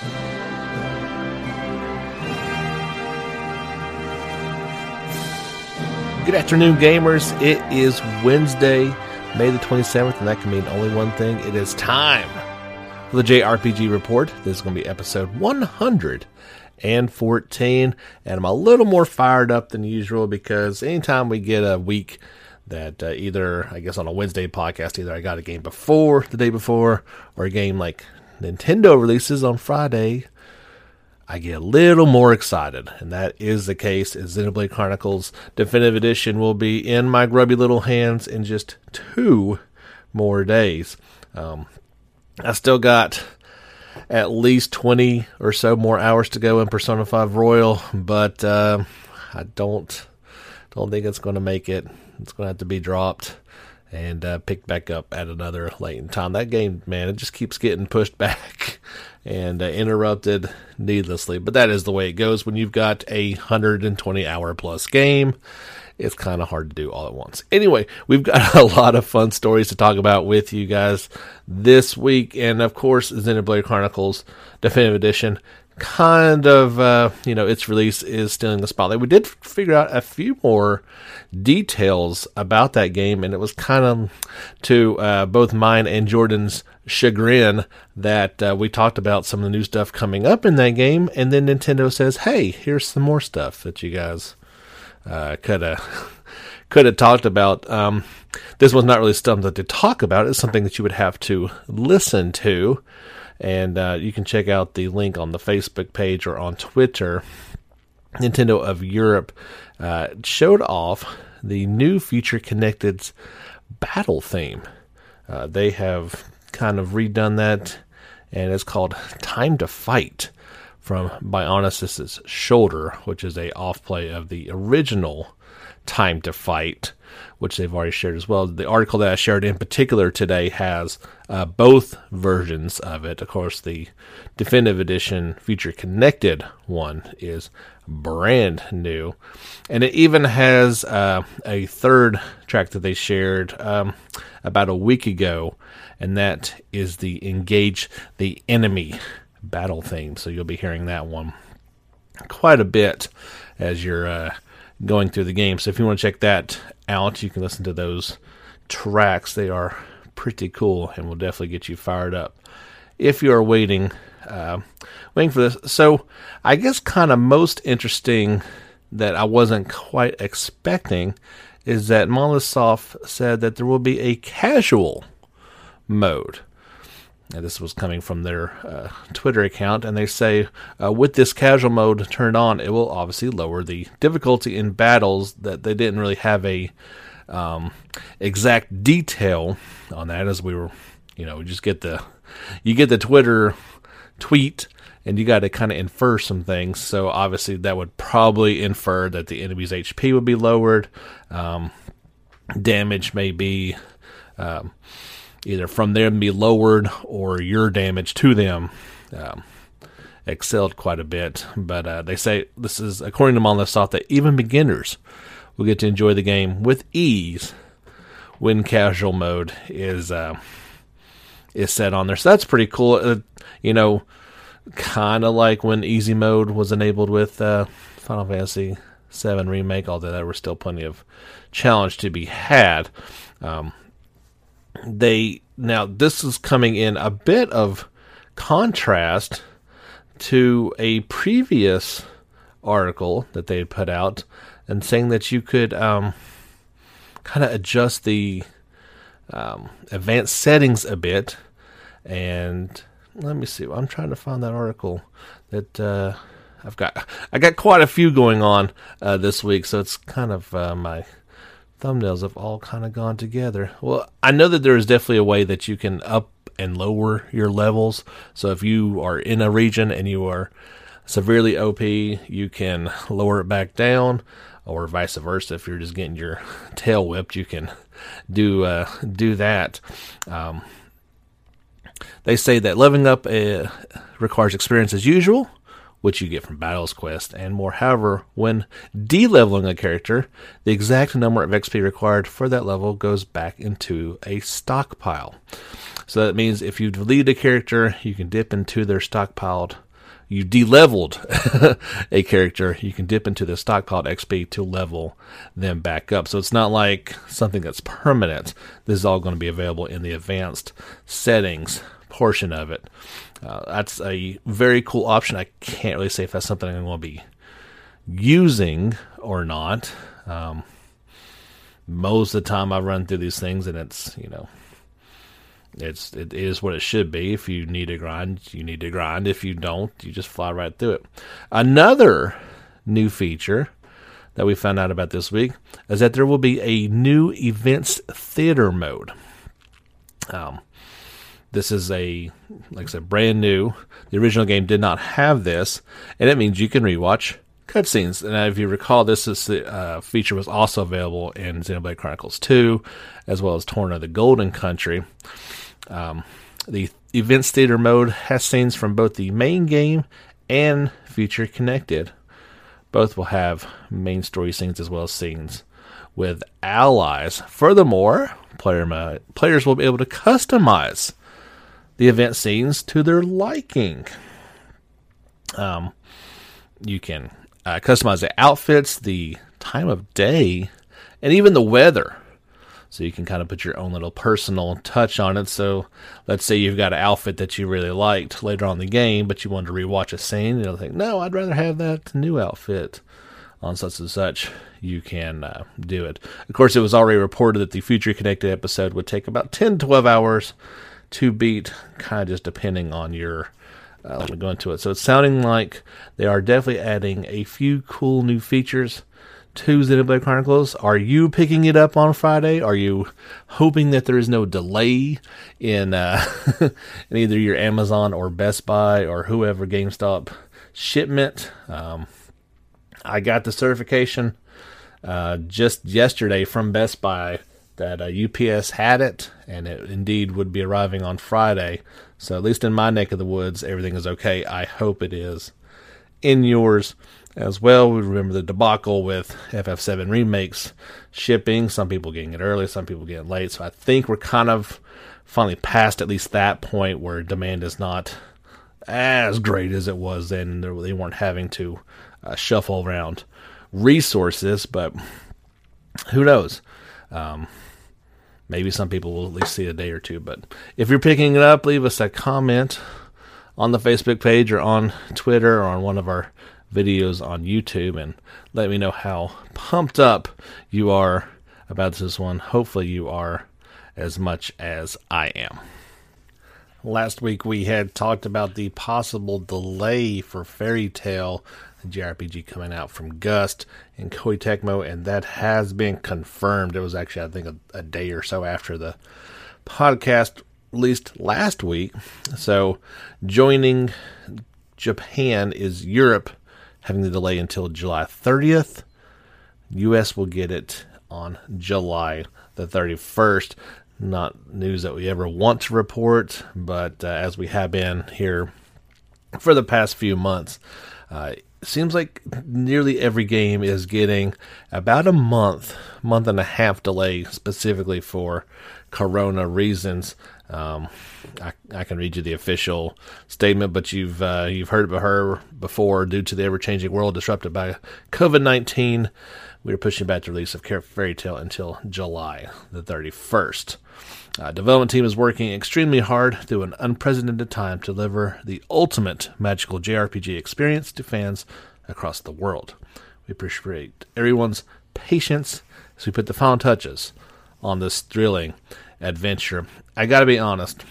Good afternoon, gamers. It is Wednesday, May the 27th, and that can mean only one thing. It is time for the JRPG Report. This is going to be episode 114, and I'm a little more fired up than usual because anytime we get a week that uh, either, I guess, on a Wednesday podcast, either I got a game before the day before or a game like Nintendo releases on Friday I get a little more excited, and that is the case. As Xenoblade Chronicles Definitive Edition will be in my grubby little hands in just two more days. Um, I still got at least 20 or so more hours to go in Persona 5 Royal, but uh, I don't don't think it's going to make it. It's going to have to be dropped and uh, picked back up at another late in time. That game, man, it just keeps getting pushed back and uh, interrupted needlessly. But that is the way it goes when you've got a 120 hour plus game. It's kind of hard to do all at once. Anyway, we've got a lot of fun stories to talk about with you guys this week. And of course, Xenoblade Chronicles Definitive Edition kind of, uh, you know, its release is stealing the spotlight. We did figure out a few more details about that game, and it was kind of to uh, both mine and Jordan's chagrin that uh, we talked about some of the new stuff coming up in that game, and then Nintendo says, "Hey, here's some more stuff that you guys could have." could have talked about. Um, this was not really something to talk about. It's something that you would have to listen to and uh, you can check out the link on the Facebook page or on Twitter. Nintendo of Europe uh, showed off the new Future Connected's battle theme. Uh, they have kind of redone that, and it's called Time to Fight from Bionis's Shoulder, which is a off play of the original Time to Fight which they've already shared as well. The article that I shared in particular today has uh, both versions of it. Of course, the definitive edition Future Connected one is brand new, and it even has uh, a third track that they shared um, about a week ago, and that is the Engage the Enemy battle theme. So you'll be hearing that one quite a bit as you're. Uh, going through the game. So if you want to check that out, you can listen to those tracks. They are pretty cool and will definitely get you fired up if you are waiting uh, waiting for this. So I guess kind of most interesting that I wasn't quite expecting is that Monolith said that there will be a casual mode. Now, this was coming from their uh, Twitter account, and they say uh, with this casual mode turned on, it will obviously lower the difficulty in battles. That they didn't really have a um, exact detail on that, as we were, you know, just get the you get the Twitter tweet, and you got to kind of infer some things. So obviously, that would probably infer that the enemy's HP would be lowered, um, damage may be. Um, either from them be lowered or your damage to them um, excelled quite a bit. But uh, they say this is, according to Soft, that even beginners will get to enjoy the game with ease when casual mode is uh, is set on there. So that's pretty cool. Uh, you know, kind of like when easy mode was enabled with uh, Final Fantasy VII Remake, although there was still plenty of challenge to be had. Um, they now this is coming in a bit of contrast to a previous article that they had put out and saying that you could um, kind of adjust the um, advanced settings a bit. And let me see i'm trying to find that article that uh, i've got i got quite a few going on uh, this week so it's kind of uh, my thumbnails have all kind of gone together. Well, I know that there is definitely a way that you can up and lower your levels. So if you are in a region and you are severely OP, you can lower it back down, or vice versa. If you're just getting your tail whipped, you can do uh, do that. Um, they say that leveling up uh, requires experience as usual which you get from Battles Quest and more. However, when de-leveling a character, the exact number of XP required for that level goes back into a stockpile. So that means if you delete a character, you can dip into their stockpiled you de-leveled a character, you can dip into the stockpiled XP to level them back up. So it's not like something that's permanent. This is all going to be available in the advanced settings portion of it. Uh, that's a very cool option. I can't really say if that's something I'm going to be using or not. Um, most of the time, I run through these things, and it's you know it's it is what it should be. If you need to grind, you need to grind. If you don't, you just fly right through it. Another new feature that we found out about this week is that there will be a new events theater mode. Um, this is a like I said, brand new. The original game did not have this, and it means you can rewatch cutscenes. And if you recall, this is the uh, feature was also available in Xenoblade Chronicles 2, as well as Torna the Golden Country. Um, the events theater mode has scenes from both the main game and Future Connected. Both will have main story scenes as well as scenes with allies. Furthermore, player players will be able to customize the event scenes to their liking. Um, you can uh, customize the outfits, the time of day, and even the weather. So you can kind of put your own little personal touch on it. So let's say you've got an outfit that you really liked later on the game, but you wanted to rewatch a scene, you'll think, no, I'd rather have that new outfit on such and such. You can uh, do it. Of course, it was already reported that the Future Connected episode would take about 10 12 hours to beat, kind of just depending on your. Uh, let me go into it. So it's sounding like they are definitely adding a few cool new features to Xenoblade Chronicles. Are you picking it up on Friday? Are you hoping that there is no delay in, uh, in either your Amazon or Best Buy or whoever GameStop shipment? Um, I got the certification uh, just yesterday from Best Buy that uh, UPS had it, and it indeed would be arriving on Friday. So at least in my neck of the woods, everything is okay. I hope it is in yours as well. We remember the debacle with FF7 remakes shipping, some people getting it early, some people getting late. So I think we're kind of finally past at least that point where demand is not as great as it was then. They weren't having to uh, shuffle around resources, but who knows? Um, maybe some people will at least see a day or two. But if you're picking it up, leave us a comment on the Facebook page or on Twitter or on one of our videos on YouTube and let me know how pumped up you are about this one. Hopefully, you are as much as I am. Last week, we had talked about the possible delay for Fairy Tail, the JRPG coming out from Gust and Koei Tecmo, and that has been confirmed. It was actually, I think, a, a day or so after the podcast released last week. So, joining Japan is Europe having the delay until July 30th. US will get it on July the 31st. Not news that we ever want to report, but uh, as we have been here for the past few months, uh, seems like nearly every game is getting about a month, month and a half delay specifically for Corona reasons. Um, I, I, can read you the official statement, but you've uh, you've heard of her before. Due to the ever changing world disrupted by COVID nineteen, we are pushing back the release of Fairy Tail until July the thirty first. Uh, development team is working extremely hard through an unprecedented time to deliver the ultimate magical JRPG experience to fans across the world. We appreciate everyone's patience as we put the final touches on this thrilling adventure. I got to be honest,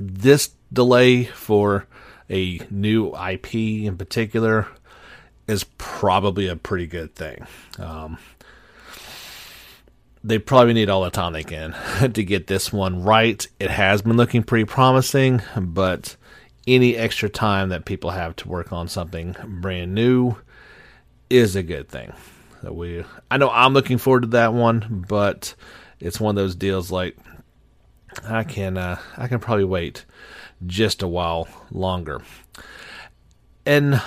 this delay for a new IP in particular is probably a pretty good thing. Um, they probably need all the time they can to get this one right. It has been looking pretty promising, but any extra time that people have to work on something brand new is a good thing. We, I know I'm looking forward to that one, but it's one of those deals like I can uh, I can probably wait just a while longer. An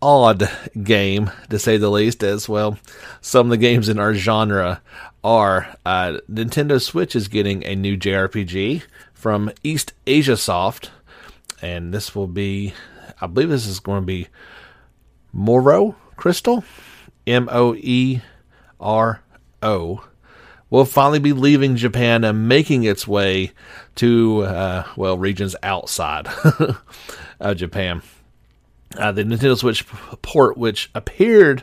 odd game to say the least, as well. Some of the games in our genre are uh, Nintendo Switch is getting a new JRPG from East Asia Soft, and this will be I believe this is going to be Moero Crystal, M O E R O, will finally be leaving Japan and making its way to, uh, well, regions outside of Japan. Uh, the Nintendo Switch port, which appeared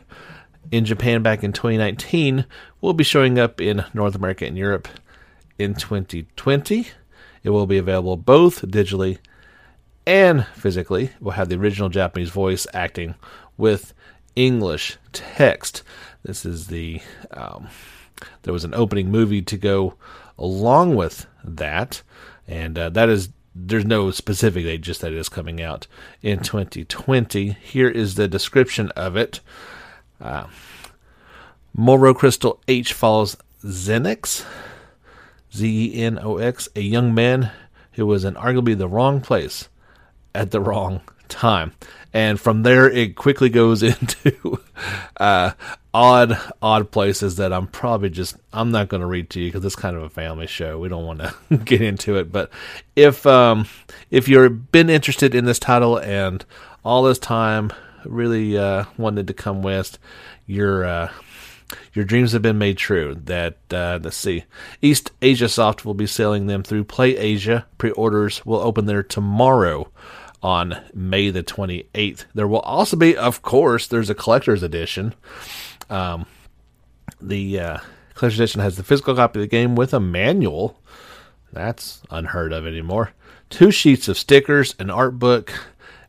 in Japan back in 2019, will be showing up in North America and Europe in 2020. It will be available both digitally and physically. We'll have the original Japanese voice acting with English text. This is the um, there was an opening movie to go along with that, and uh, that is there's no specific date, just that it is coming out in 2020. Here is the description of it. Uh, Moero Crystal H follows Zenox, Z E N O X, a young man who was in arguably the wrong place at the wrong time. And from there, it quickly goes into uh, odd, odd places that I'm probably just I'm not going to read to you because it's kind of a family show. We don't want to get into it. But if um, if you've been interested in this title and all this time really uh, wanted to come west, your uh, your dreams have been made true. That uh, let's see, East Asia Soft will be selling them through Play Asia. Pre-orders will open there tomorrow on May the 28th. There will also be, of course, there's a collector's edition. Um, the uh, collector's edition has the physical copy of the game with a manual. That's unheard of anymore. Two sheets of stickers, an art book,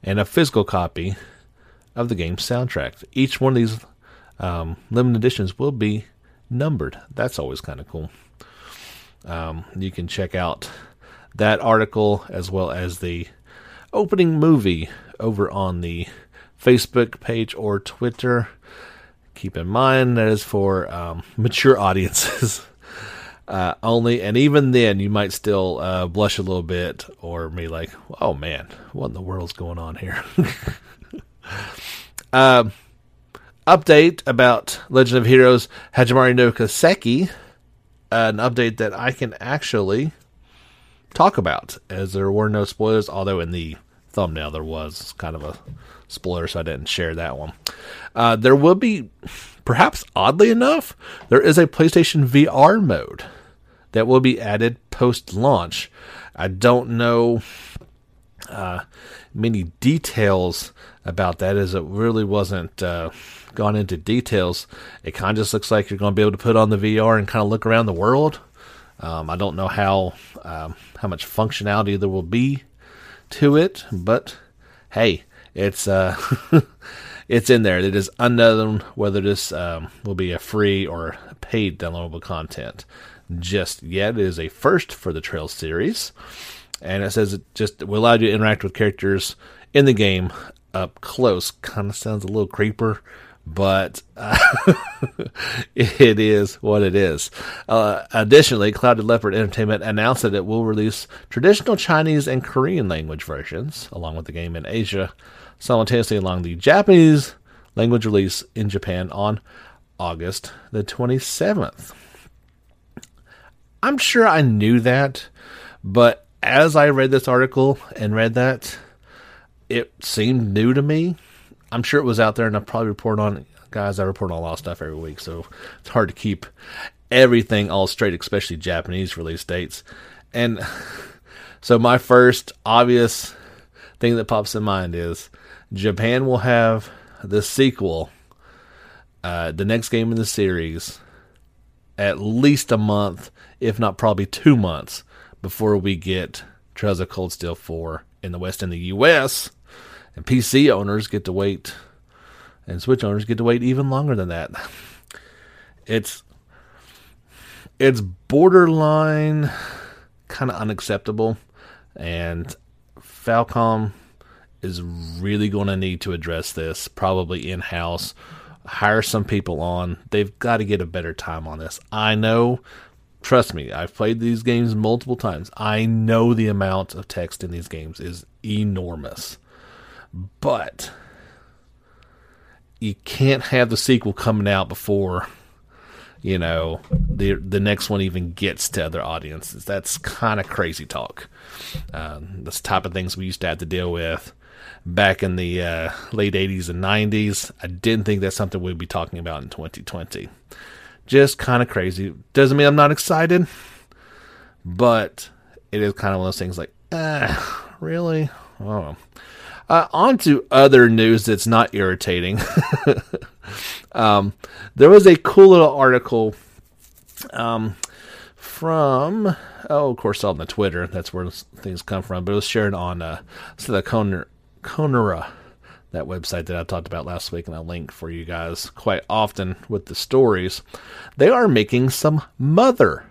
and a physical copy of the game's soundtrack. Each one of these um, limited editions will be numbered. That's always kind of cool. Um, you can check out that article as well as the opening movie over on the Facebook page or Twitter. Keep in mind that is for um, mature audiences uh, only, and even then, you might still uh, blush a little bit or be like, "Oh man, what in the world's going on here?" uh, update about Legend of Heroes Hajimari no Kiseki. An update that I can actually talk about, as there were no spoilers, although in the thumbnail there was kind of a spoiler, so I didn't share that one. Uh, there will be, perhaps oddly enough, there is a PlayStation VR mode that will be added post launch. I don't know uh, many details about that, as it really wasn't uh, gone into details. It kind of just looks like you're going to be able to put on the VR and kind of look around the world. Um, I don't know how um, how much functionality there will be to it, but hey, it's uh, it's in there. It is unknown whether this um, will be a free or paid downloadable content just yet. It is a first for the Trail series, and it says it just will allow you to interact with characters in the game up close. Kind of sounds a little creeper but uh, it is what it is. Uh, additionally, Clouded Leopard Entertainment announced that it will release traditional Chinese and Korean language versions along with the game in Asia, simultaneously along the Japanese language release in Japan on August the 27th. I'm sure I knew that, but as I read this article and read that, it seemed new to me I'm sure it was out there, and I probably report on. Guys, I report on a lot of stuff every week, so it's hard to keep everything all straight, especially Japanese release dates. And so, my first obvious thing that pops in mind is Japan will have the sequel, uh, the next game in the series, at least a month, if not probably two months, before we get Trails of Cold Steel 4 in the West in the US. And PC owners get to wait, and Switch owners get to wait even longer than that. It's it's borderline kind of unacceptable, and Falcom is really going to need to address this, probably in house. Hire some people on. They've got to get a better time on this. I know trust me, I've played these games multiple times. I know the amount of text in these games is enormous. But you can't have the sequel coming out before you know the the next one even gets to other audiences. That's kind of crazy talk. Um, that's type of things we used to have to deal with back in the uh, late 80s and 90s. I didn't think that's something we'd be talking about in 2020. Just kind of crazy. Doesn't mean I'm not excited, but it is kind of one of those things like, ah, really? Oh. Uh, on to other news that's not irritating. um, there was a cool little article um, from, oh, of course, on the Twitter. That's where things come from. But it was shared on uh, so the Conera, that website that I talked about last week, and I link for you guys quite often with the stories. They are making some Mother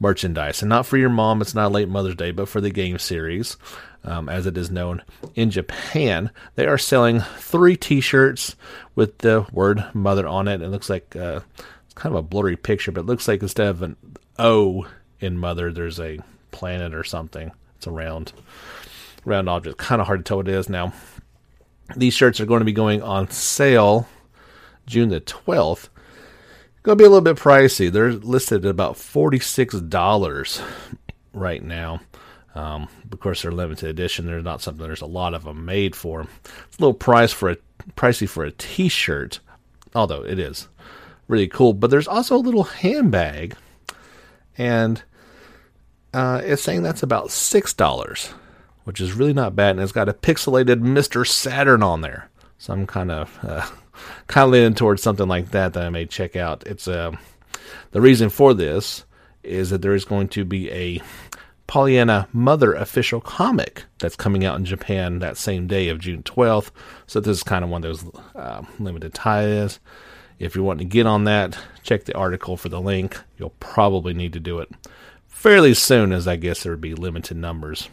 merchandise, and not for your mom. It's not late Mother's Day, but for the game series um, as it is known in Japan. They are selling three T-shirts with the word "mother" on it. It looks like uh, it's kind of a blurry picture, but it looks like instead of an O in "mother," there's a planet or something. It's a round, object. Kind of hard to tell what it is now. These shirts are going to be going on sale June the twelfth. Going to be a little bit pricey. They're listed at about forty six dollars right now. Um, of course, they're limited edition. They're not something there's a lot of them made for. It's a little price for a pricey for a T-shirt, although it is really cool. But there's also a little handbag, and uh, it's saying that's about six dollars, which is really not bad. And it's got a pixelated Mister Saturn on there, so I'm kind of uh, kind of leaning towards something like that that I may check out. It's uh, the reason for this is that there is going to be a Pollyanna Mother official comic that's coming out in Japan that same day of June 12th. So this is kind of one of those uh, limited ties. If you're wanting to get on that, check the article for the link. You'll probably need to do it fairly soon, as I guess there would be limited numbers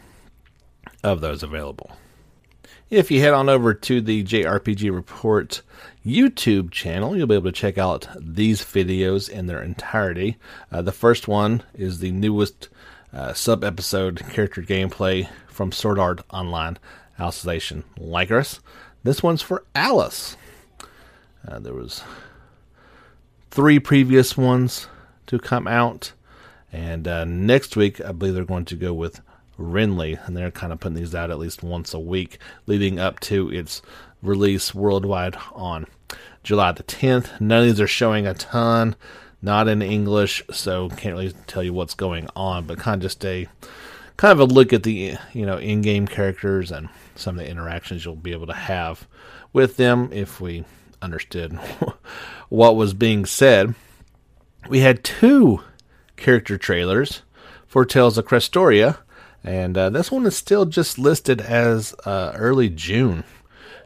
of those available. If you head on over to the JRPG Report YouTube channel, you'll be able to check out these videos in their entirety. Uh, the first one is the newest uh, sub episode character gameplay from Sword Art Online Alicization Lycoris. This one's for Alice. Uh, there was three previous ones to come out, and uh, next week I believe they're going to go with Renly, and they're kind of putting these out at least once a week, leading up to its release worldwide on July the 10th. None of these are showing a ton not in English, so can't really tell you what's going on, but kind of just a kind of a look at the you know in-game characters and some of the interactions you'll be able to have with them if we understood what was being said. We had two character trailers for Tales of Crestoria, and uh, this one is still just listed as uh, early June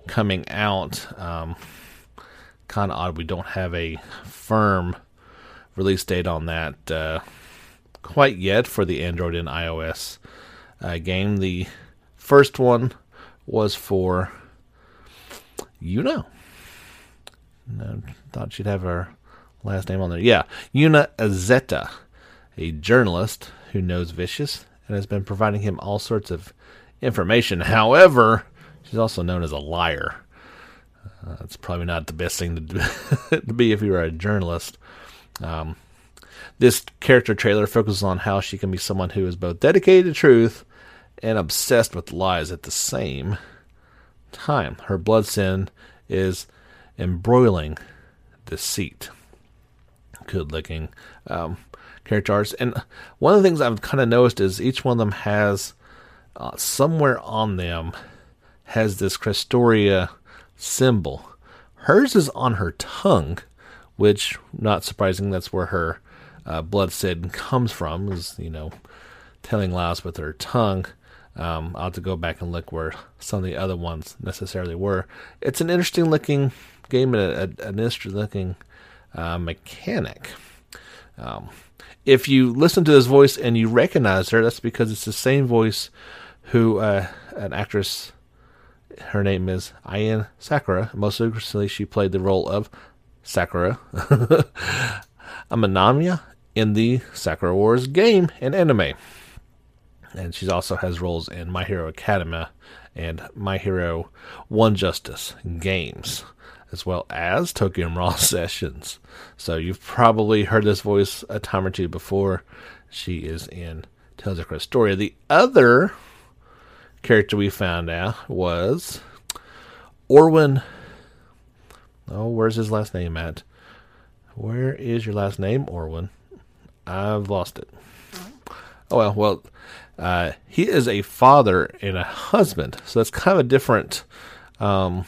coming out. Um, kind of odd we don't have a firm release date on that uh, quite yet for the Android and iOS uh, game. The first one was for Yuna. No, thought she'd have her last name on there. Yeah, Yuna Azeta, a journalist who knows Vicious and has been providing him all sorts of information. However, she's also known as a liar. Uh, that's probably not the best thing to, do, to be if you are a journalist. Um, this character trailer focuses on how she can be someone who is both dedicated to truth and obsessed with lies at the same time. Her blood sin is embroiling deceit. Good looking um, character arts. And one of the things I've kind of noticed is each one of them has uh, somewhere on them has this Crestoria symbol. Hers is on her tongue, which not surprising. That's where her uh, blood sin comes from. Is you know telling lies with her tongue. Um, I'll have to go back and look where some of the other ones necessarily were. It's an interesting looking game and a, a, an interesting looking uh, mechanic. Um, if you listen to this voice and you recognize her, that's because it's the same voice who uh, an actress. Her name is Ayane Sakura. Most recently, she played the role of Sakura Amamiya in the Sakura Wars game and anime. And she also has roles in My Hero Academia and My Hero One Justice games, as well as Tokyo Mirage Sessions. So you've probably heard this voice a time or two before. She is in Tales of Crestoria. The other character we found out was Orwin. Oh, where's his last name at? Where is your last name, Orwin? I've lost it. Oh well, well, uh, he is a father and a husband, so that's kind of a different um,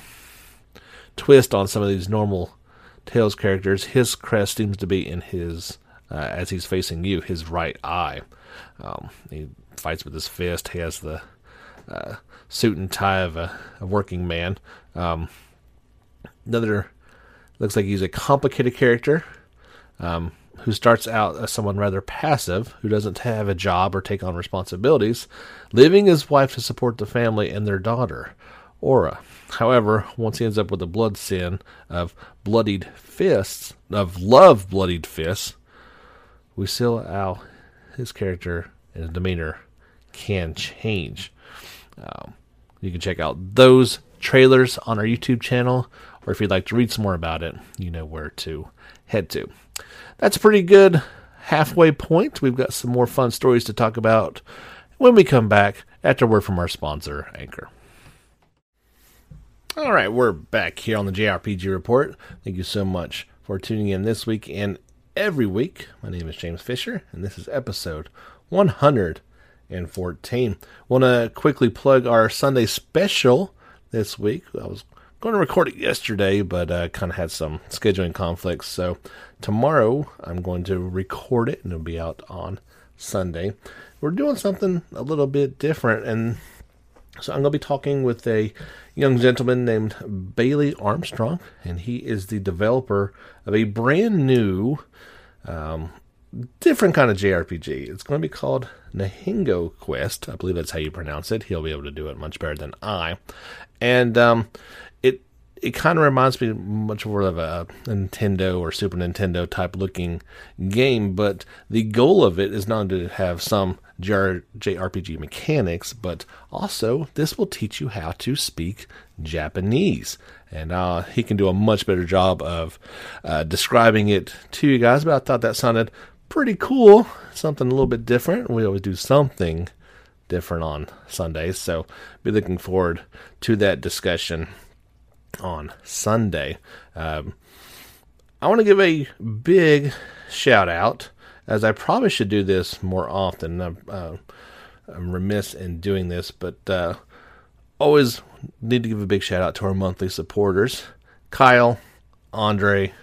twist on some of these normal Tales characters. His crest seems to be in his uh, as he's facing you, his right eye. Um, he fights with his fist. He has the uh, suit and tie of a, a working man. Um, another looks like he's a complicated character um, who starts out as someone rather passive, who doesn't have a job or take on responsibilities, leaving his wife to support the family and their daughter, Aura. However, once he ends up with the blood sin of bloodied fists, of love bloodied fists, we see how his character and his demeanor can change. Um, you can check out those trailers on our YouTube channel, or if you'd like to read some more about it, you know where to head to. That's a pretty good halfway point. We've got some more fun stories to talk about when we come back after word from our sponsor, Anchor. All right, we're back here on the JRPG Report. Thank you so much for tuning in this week and every week. My name is James Fisher, and this is episode 114. Want to quickly plug our Sunday special this week. I was going to record it yesterday, but uh, kind of had some scheduling conflicts. So tomorrow I'm going to record it, and it'll be out on Sunday. We're doing something a little bit different, and so I'm going to be talking with a young gentleman named Bailey Armstrong, and he is the developer of a brand new, um, different kind of JRPG. It's going to be called Nahingo Quest. I believe that's how you pronounce it. He'll be able to do it much better than I. And um, it it kind of reminds me much more of a Nintendo or Super Nintendo type looking game, but the goal of it is not to have some JRPG mechanics, but also this will teach you how to speak Japanese. And uh, he can do a much better job of uh, describing it to you guys. But I thought that sounded pretty cool, something a little bit different. We always do something different on Sundays, so be looking forward to that discussion on Sunday. Um, I want to give a big shout out as I probably should do this more often. I'm, uh, I'm remiss in doing this, but uh, always need to give a big shout out to our monthly supporters Kyle, Andre,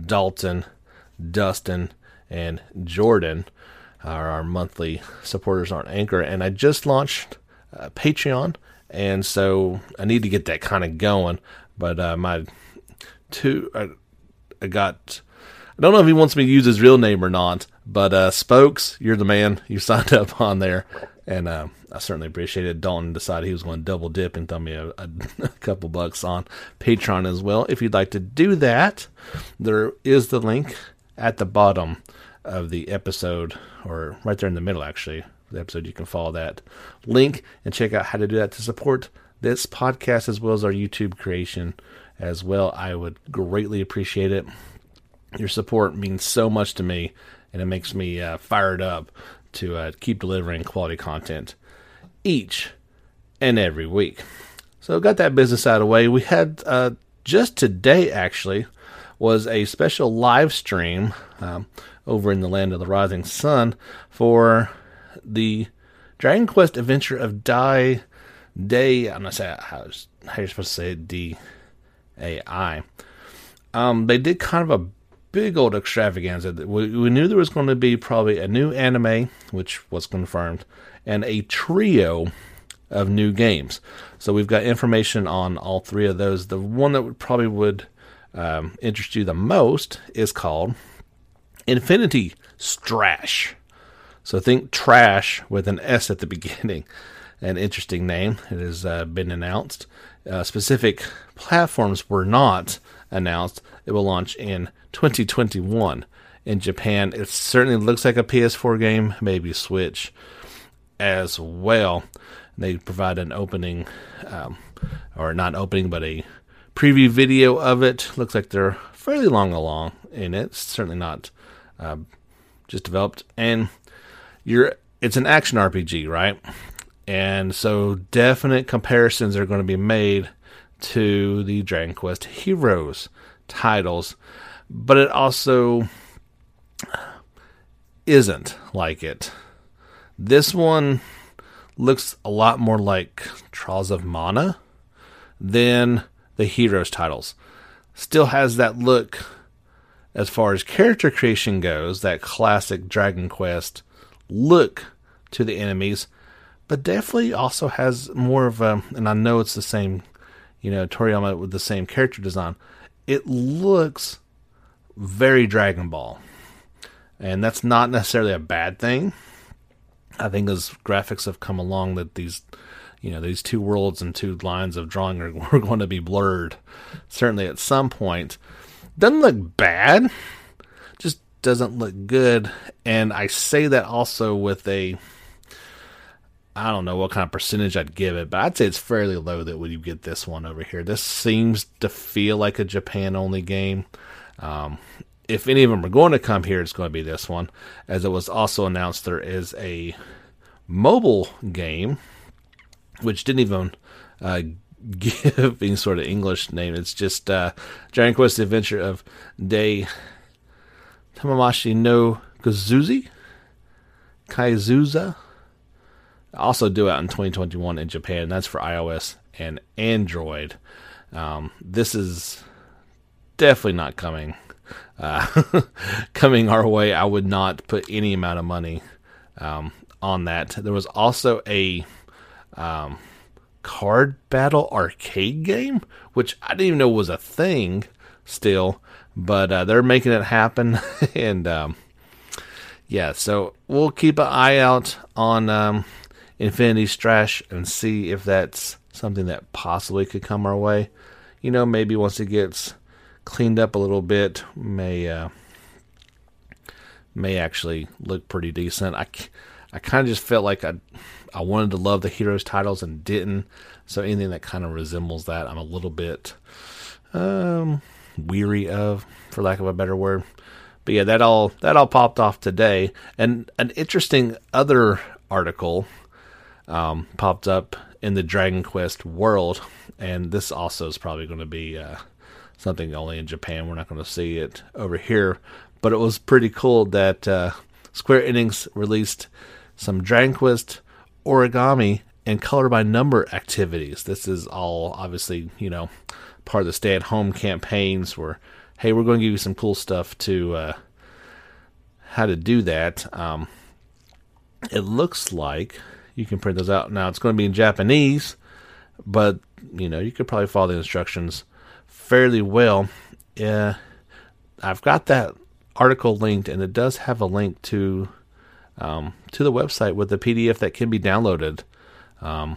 Dalton, Dustin, and Jordan are our monthly supporters on Anchor. And I just launched uh, Patreon, and so I need to get that kind of going. But uh, my two, I, I got I don't know if he wants me to use his real name or not, but uh, Spokes, you're the man. You signed up on there, and uh, I certainly appreciate it. Dalton decided he was going to double dip and throw me a, a, a, couple bucks on Patreon as well. If you'd like to do that, there is the link at the bottom of the episode, or right there in the middle, actually. The episode, you can follow that link and check out how to do that to support this podcast as well as our YouTube creation as well. I would greatly appreciate it. Your support means so much to me, and it makes me uh, fired up to uh, keep delivering quality content each and every week. So, got that business out of the way. We had uh, just today, actually, was a special live stream um, over in the land of the rising sun for the Dragon Quest Adventure of Dai Day. I'm not saying how, how you're supposed to say it, D A I. Um, they did kind of a big old extravaganza. We, we knew there was going to be probably a new anime, which was confirmed, and a trio of new games. So we've got information on all three of those. The one that would probably would um, interest you the most is called Infinity Strash. So think trash with an S at the beginning. An interesting name. It has uh, been announced. Uh, specific platforms were not announced. It will launch in 2021 in Japan. It certainly looks like a PS4 game, maybe Switch as well. They provide an opening, um, or not opening, but a preview video of it. Looks like they're fairly long along in it. Certainly not uh, just developed, and you're. It's an action RPG, right? And so definite comparisons are going to be made to the Dragon Quest Heroes titles, but it also isn't like it. This one looks a lot more like Trials of Mana than the Heroes titles. Still has that look as far as character creation goes, that classic Dragon Quest look to the enemies, but definitely also has more of a, and I know it's the same, you know, Toriyama with the same character design. It looks very Dragon Ball. And that's not necessarily a bad thing. I think as graphics have come along, that these, you know, these two worlds and two lines of drawing are, are going to be blurred, certainly at some point. Doesn't look bad, just doesn't look good. And I say that also with a, I don't know what kind of percentage I'd give it, but I'd say it's fairly low that when you get this one over here. This seems to feel like a Japan only game. Um, if any of them are going to come here, it's going to be this one. As it was also announced, there is a mobile game, which didn't even uh, give any sort of English name. It's just uh, Dragon Quest Adventure of Day Tamamashi no Kazuzi Kaizuza. Also due out in 2021 in Japan. That's for iOS and Android. Um, this is definitely not coming uh, coming our way. I would not put any amount of money um, on that. There was also a um, card battle arcade game, which I didn't even know was a thing still, but uh, they're making it happen. and um, yeah, so we'll keep an eye out on um, Infinity Strash and see if that's something that possibly could come our way. You know, maybe once it gets cleaned up a little bit may uh, may actually look pretty decent. I, I kind of just felt like I I wanted to love the heroes titles and didn't. So anything that kind of resembles that, I'm a little bit um, weary of, for lack of a better word. But yeah, that all that all popped off today, and an interesting other article um, popped up in the Dragon Quest world, and this also is probably going to be uh, something only in Japan. We're not going to see it over here. But it was pretty cool that uh, Square Enix released some Dragon Quest origami and color by number activities. This is all obviously, you know, part of the stay at home campaigns where, hey, we're going to give you some cool stuff to uh, how to do that. Um, it looks like you can print those out. Now it's going to be in Japanese, but you know, you could probably follow the instructions fairly well. Uh, I've got that article linked, and it does have a link to um, to the website with the PDF that can be downloaded. Um,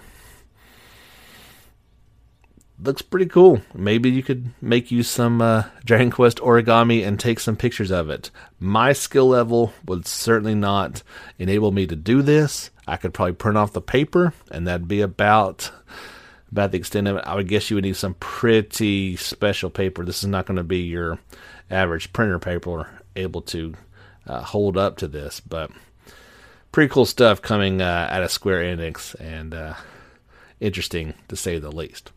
looks pretty cool. Maybe you could make you some uh, Dragon Quest origami and take some pictures of it. My skill level would certainly not enable me to do this. I could probably print off the paper, and that'd be about about the extent of it. I would guess you would need some pretty special paper. This is not going to be your average printer paper able to uh, hold up to this, but pretty cool stuff coming uh, out of Square Enix and uh, interesting to say the least.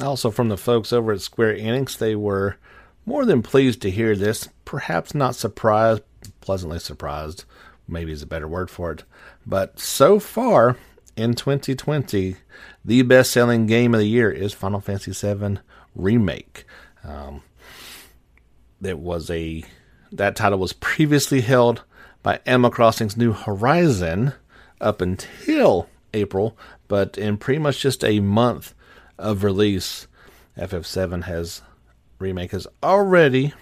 Also, from the folks over at Square Enix, they were more than pleased to hear this. Perhaps not surprised, pleasantly surprised, maybe is a better word for it. But so far in 2020, the best selling game of the year is Final Fantasy VII Remake. Um, it was a that title was previously held by Animal Crossing's New Horizon up until April, but in pretty much just a month of release, FF7 has remake has already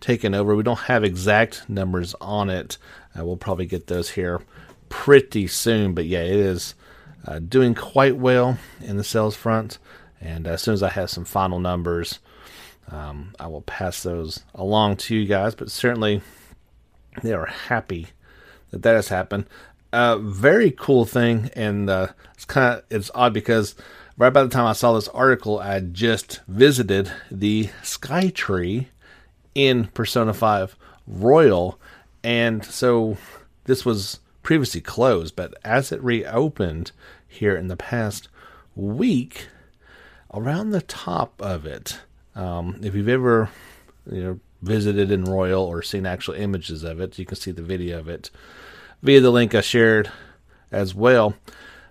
taken over. We don't have exact numbers on it. Uh, we'll probably get those here pretty soon, but yeah, it is uh, doing quite well in the sales front. And as soon as I have some final numbers, um, I will pass those along to you guys. But certainly, they are happy that that has happened. Uh, very cool thing, and uh, it's kind of it's odd because right by the time I saw this article, I just visited the Sky Tree in Persona 5 Royal, and so this was previously closed, but as it reopened here in the past week, around the top of it. Um, if you've ever, you know, visited in Royal or seen actual images of it, you can see the video of it via the link I shared as well.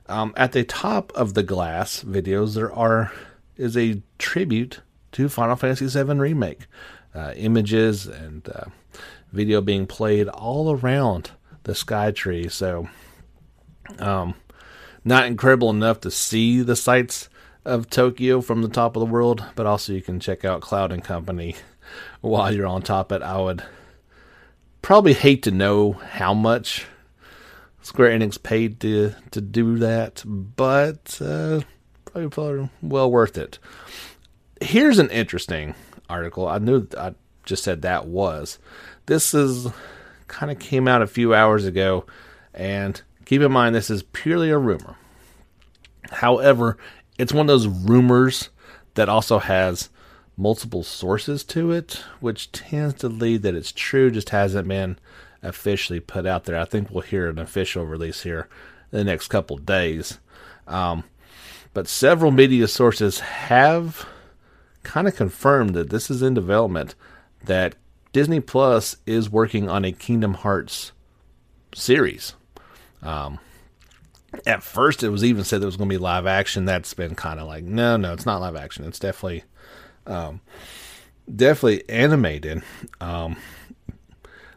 Um, at the top of the glass videos, there are is a tribute to Final Fantasy VII Remake. Uh, images and uh, video being played all around the Sky Tree. So, um, not incredible enough to see the sights of Tokyo from the top of the world, but also you can check out Cloud and Company while you're on top of it. I would probably hate to know how much Square Enix paid to to do that, but uh, probably, probably well worth it. Here's an interesting article. I knew I just said that was. This is kind of came out a few hours ago, and keep in mind this is purely a rumor. However, it's one of those rumors that also has multiple sources to it, which tends to lead that it's true, just hasn't been officially put out there. I think we'll hear an official release here in the next couple days. Um, but several media sources have kind of confirmed that this is in development, that Disney Plus is working on a Kingdom Hearts series. Um, at first, it was even said it was going to be live action. That's been kind of like, no, no, it's not live action. It's definitely, um, definitely animated. Um,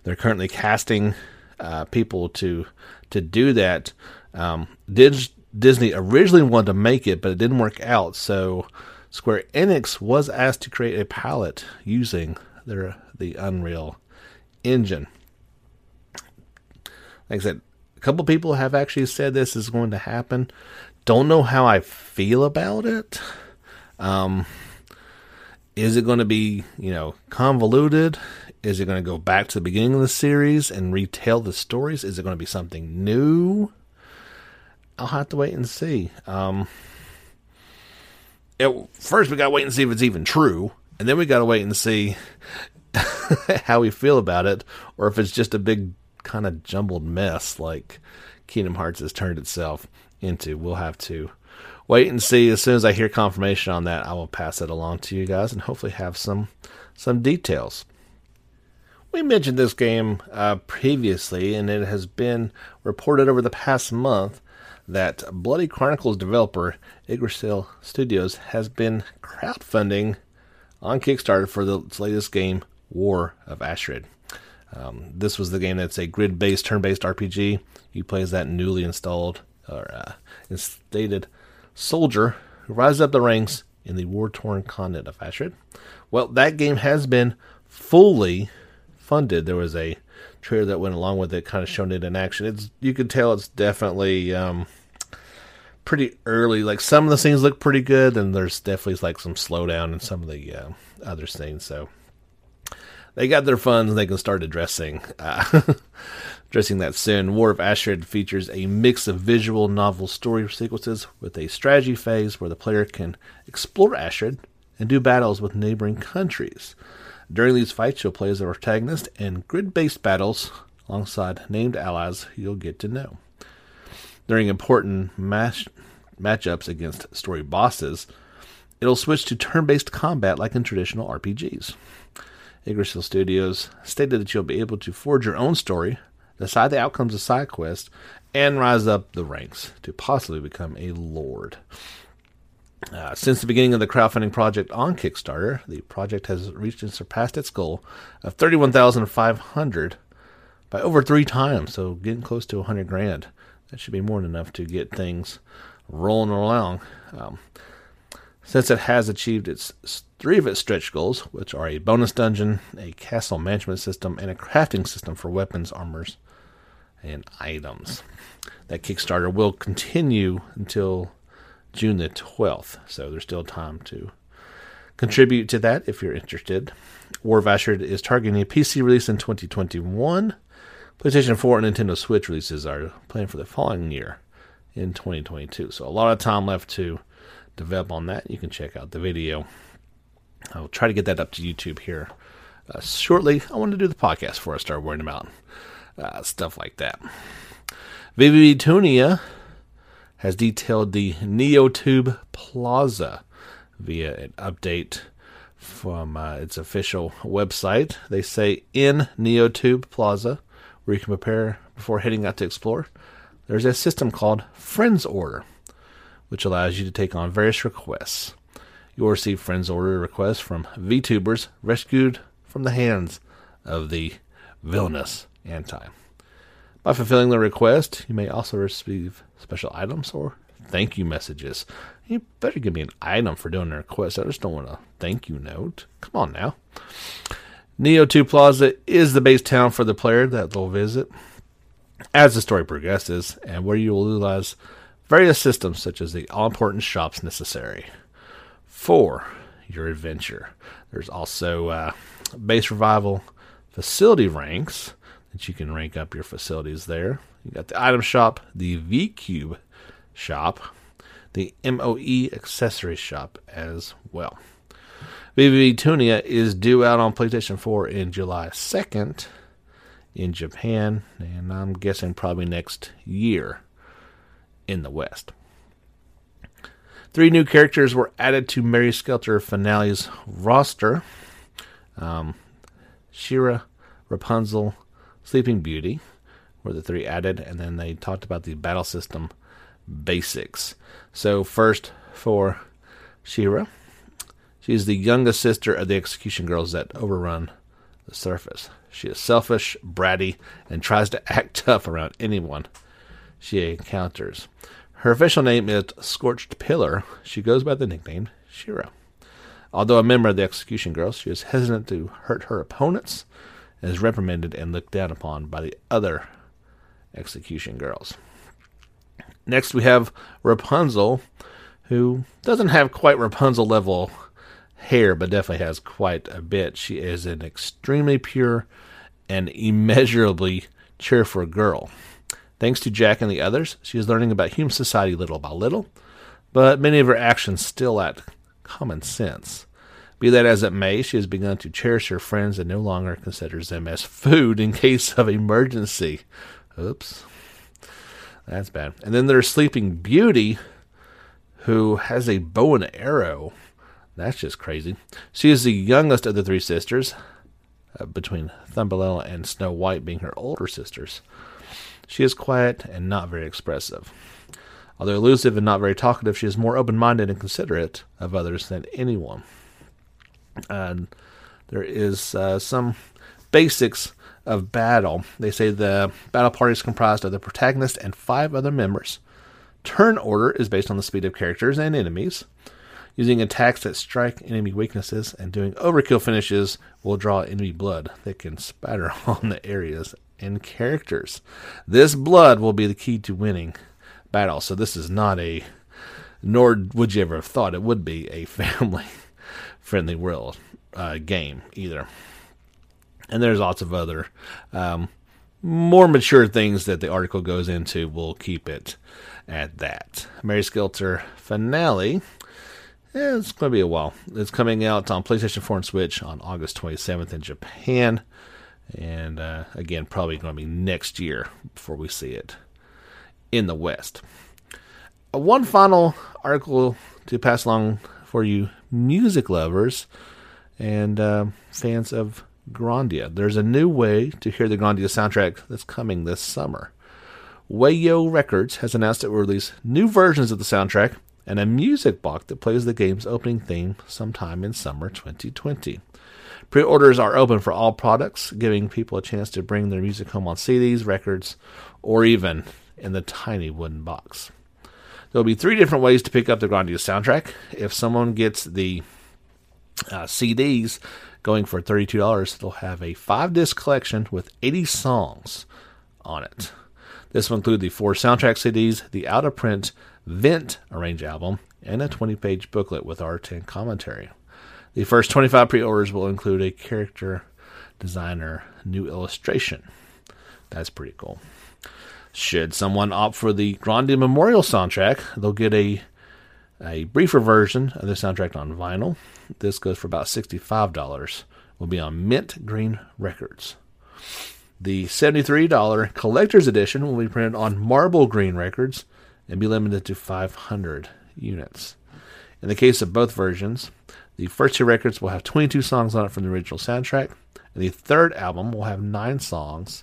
they're currently casting uh, people to to do that. Um, Disney originally wanted to make it, but it didn't work out. So Square Enix was asked to create a pilot using their the Unreal Engine. Like I said, a couple people have actually said this is going to happen. Don't know how I feel about it. Um, is it going to be, you know, convoluted? Is it going to go back to the beginning of the series and retell the stories? Is it going to be something new? I'll have to wait and see. Um, it, first, we got to wait and see if it's even true, and then we got to wait and see how we feel about it, or if it's just a big kind of jumbled mess like Kingdom Hearts has turned itself into. We'll have to wait and see. As soon as I hear confirmation on that, I will pass it along to you guys and hopefully have some some details. We mentioned this game uh, previously, and it has been reported over the past month that Bloody Chronicles developer Yggdrasil Studios has been crowdfunding on Kickstarter for the latest game, War of Astride. Um, this was the game that's a grid-based, turn-based RPG. You play as that newly installed or uh, instated soldier who rises up the ranks in the war-torn continent of Astride. Well, that game has been fully funded. There was a trailer that went along with it, kind of showing it in action. It's you can tell it's definitely um, pretty early. Like some of the scenes look pretty good, and there's definitely like some slowdown in some of the uh, other scenes. So they got their funds, and they can start addressing uh, addressing that soon. War of Astride features a mix of visual novel story sequences with a strategy phase where the player can explore Astride and do battles with neighboring countries. During these fights, you'll play as the protagonist, and grid based battles alongside named allies you'll get to know. During important match- matchups against story bosses, it'll switch to turn based combat like in traditional RPGs. Yggdrasil Studios stated that you'll be able to forge your own story, decide the outcomes of side quests, and rise up the ranks to possibly become a lord. Uh, since the beginning of the crowdfunding project on Kickstarter, the project has reached and surpassed its goal of 31500 by over three times, so getting close to 100 grand. That should be more than enough to get things rolling along. Um, since it has achieved its three of its stretch goals, which are a bonus dungeon, a castle management system, and a crafting system for weapons, armors, and items. That Kickstarter will continue until June the 12th. So there's still time to contribute to that if you're interested. War of Astride is targeting a PC release in 2021. PlayStation 4 and Nintendo Switch releases are planned for the following year in 2022. So a lot of time left to develop on that. You can check out the video. I'll try to get that up to YouTube here uh, shortly. I want to do the podcast before I start worrying about uh, stuff like that. VV Tunia has detailed the NeoTube Plaza via an update from uh, its official website. They say in Neotube Plaza, where you can prepare before heading out to explore, there's a system called Friends Order, which allows you to take on various requests. You will receive Friends Order requests from VTubers rescued from the hands of the villainous anti. By fulfilling the request, you may also receive special items or thank you messages. You better give me an item for doing the request. I just don't want a thank you note. Come on now. NeoTube Plaza is the base town for the player that they'll visit as the story progresses, and where you will utilize various systems such as the all important shops necessary for your adventure. There's also uh, base revival facility ranks that you can rank up your facilities there. You got the item shop, the V Cube shop, the MOE accessory shop as well. VV Tunia is due out on PlayStation 4 in July 2nd in Japan, and I'm guessing probably next year in the West. Three new characters were added to Mary Skelter Finale's roster um, Shira, Rapunzel, Sleeping Beauty were the three added, and then they talked about the battle system basics. So, first for Shira, she's the youngest sister of the execution girls that overrun the surface. She is selfish, bratty, and tries to act tough around anyone she encounters. Her official name is Scorched Pillar. She goes by the nickname Shira. Although a member of the Execution Girls, she is hesitant to hurt her opponents and is reprimanded and looked down upon by the other Execution Girls. Next, we have Rapunzel, who doesn't have quite Rapunzel level hair, but definitely has quite a bit. She is an extremely pure and immeasurably cheerful girl. Thanks to Jack and the others, she is learning about human society little by little, but many of her actions still lack common sense. Be that as it may, she has begun to cherish her friends and no longer considers them as food in case of emergency. Oops. That's bad. And then there's Sleeping Beauty, who has a bow and arrow. That's just crazy. She is the youngest of the three sisters, uh, between Thumbelina and Snow White being her older sisters. She is quiet and not very expressive. Although elusive and not very talkative, she is more open minded and considerate of others than anyone. And there is uh, some basics of battle. They say the battle party is comprised of the protagonist and five other members. Turn order is based on the speed of characters and enemies. Using attacks that strike enemy weaknesses and doing overkill finishes will draw enemy blood that can spatter on the areas and characters. This blood will be the key to winning battle. So this is not a, nor would you ever have thought it would be a family friendly world uh, game either. And there's lots of other um, more mature things that the article goes into. We'll keep it at that. Mary Skelter finale. Yeah, it's going to be a while. It's coming out on PlayStation 4 and Switch on August 27th in Japan. And uh, again, probably going to be next year before we see it in the West. Uh, one final article to pass along for you music lovers and uh, fans of Grandia. There's a new way to hear the Grandia soundtrack that's coming this summer. Wayo Records has announced it will release new versions of the soundtrack and a music box that plays the game's opening theme sometime in summer 2020. Pre orders are open for all products, giving people a chance to bring their music home on CDs, records, or even in the tiny wooden box. There'll be three different ways to pick up the Grandia soundtrack. If someone gets the uh, CDs going for $32, they'll have a five disc collection with 80 songs on it. This will include the four soundtrack CDs, the out of print Vent Arrange album, and a 20 page booklet with art and commentary. The first 25 pre orders will include a character designer new illustration. That's pretty cool. Should someone opt for the Grandia Memorial soundtrack, they'll get a a briefer version of the soundtrack on vinyl. This goes for about $65. Will be on Mint Green Records. The $73 collector's edition will be printed on Marble Green Records and be limited to 500 units. In the case of both versions, the first two records will have 22 songs on it from the original soundtrack, and the third album will have nine songs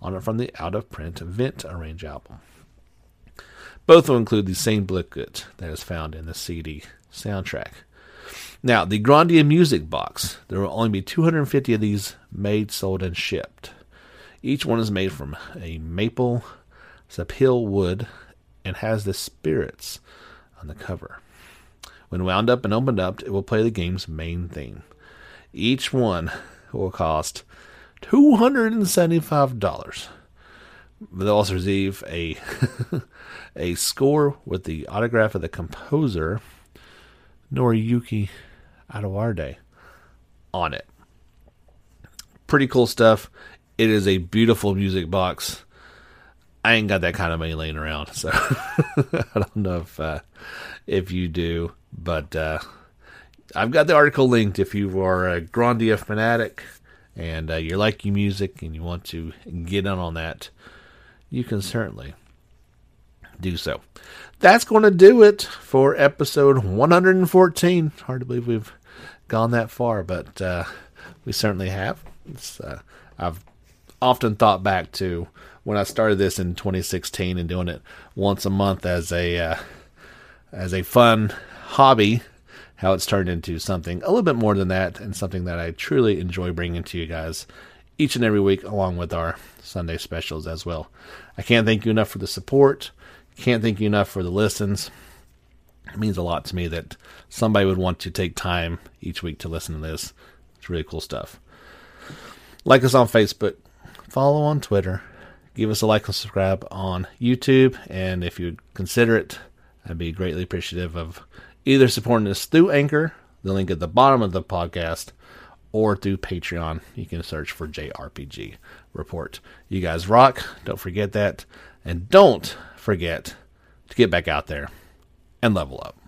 on it from the out of print Vent Arrange album. Both will include the same booklet that is found in the CD soundtrack. Now, the Grandia Music Box, there will only be 250 of these made, sold, and shipped. Each one is made from a maple sapele wood and has the spirits on the cover. When wound up and opened up, it will play the game's main theme. Each one will cost $275. They'll also receive a a score with the autograph of the composer Noriyuki Iwadare on it. Pretty cool stuff. It is a beautiful music box. I ain't got that kind of money laying around, so I don't know if uh, if you do, but uh, I've got the article linked if you are a Grandia fanatic and uh, you like liking music and you want to get in on that. You can certainly do so. That's going to do it for episode 114. Hard to believe we've gone that far, but uh, we certainly have. Uh, I've often thought back to when I started this in 2016 and doing it once a month as a uh, as a fun hobby. How it's turned into something a little bit more than that, and something that I truly enjoy bringing to you guys each and every week, along with our Sunday specials as well. I can't thank you enough for the support. Can't thank you enough for the listens. It means a lot to me that somebody would want to take time each week to listen to this. It's really cool stuff. Like us on Facebook, follow on Twitter, give us a like and subscribe on YouTube, and if you consider it, I'd be greatly appreciative of either supporting us through Anchor, the link at the bottom of the podcast, or through Patreon. You can search for JRPG Report. You guys rock. Don't forget that. And don't forget to get back out there and level up.